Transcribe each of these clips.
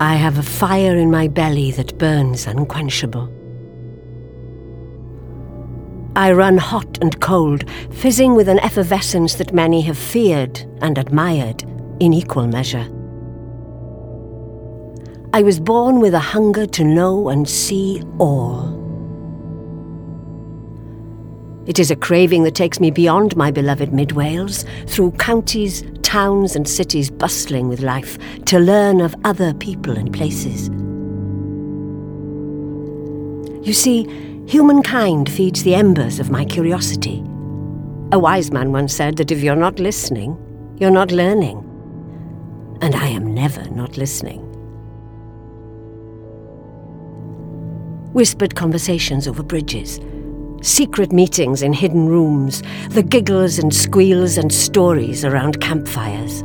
I have a fire in my belly that burns unquenchable. I run hot and cold, fizzing with an effervescence that many have feared and admired in equal measure. I was born with a hunger to know and see all. It is a craving that takes me beyond my beloved Mid Wales, through counties, towns, and cities bustling with life, to learn of other people and places. You see, humankind feeds the embers of my curiosity. A wise man once said that if you're not listening, you're not learning. And I am never not listening. Whispered conversations over bridges secret meetings in hidden rooms, the giggles and squeals and stories around campfires.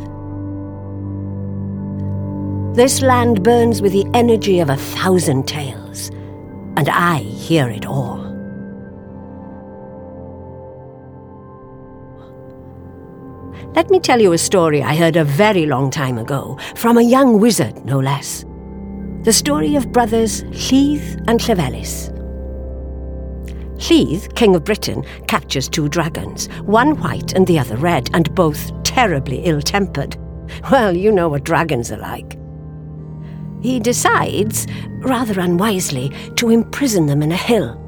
This land burns with the energy of a thousand tales, and I hear it all. Let me tell you a story I heard a very long time ago, from a young wizard, no less. The story of brothers Lludd and Llefelys. Lludd, king of Britain, captures two dragons, one white and the other red, and both terribly ill tempered. Well, you know what dragons are like. He decides, rather unwisely, to imprison them in a hill.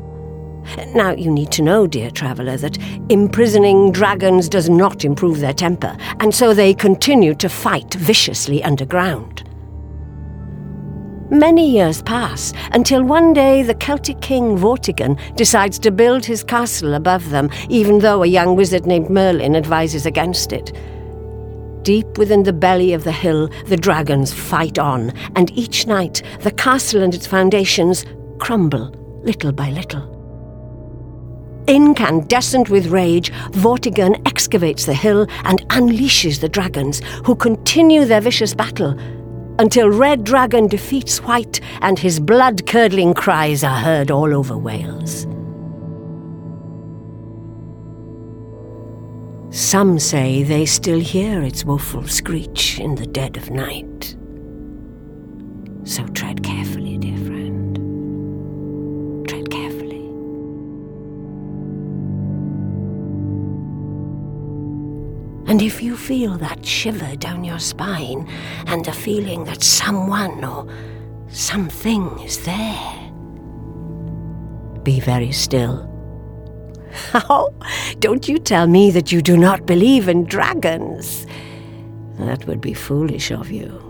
Now, you need to know, dear traveller, that imprisoning dragons does not improve their temper, and so they continue to fight viciously underground. Many years pass until one day the Celtic king Vortigern decides to build his castle above them, even though a young wizard named Merlin advises against it. Deep within the belly of the hill, the dragons fight on, and each night the castle and its foundations crumble little by little. Incandescent with rage, Vortigern excavates the hill and unleashes the dragons, who continue their vicious battle until Red Dragon defeats White and his blood curdling cries are heard all over Wales. Some say they still hear its woeful screech in the dead of night. So tread carefully, dear friend. And if you feel that shiver down your spine and a feeling that someone or something is there, be very still. How? Don't you tell me that you do not believe in dragons. That would be foolish of you.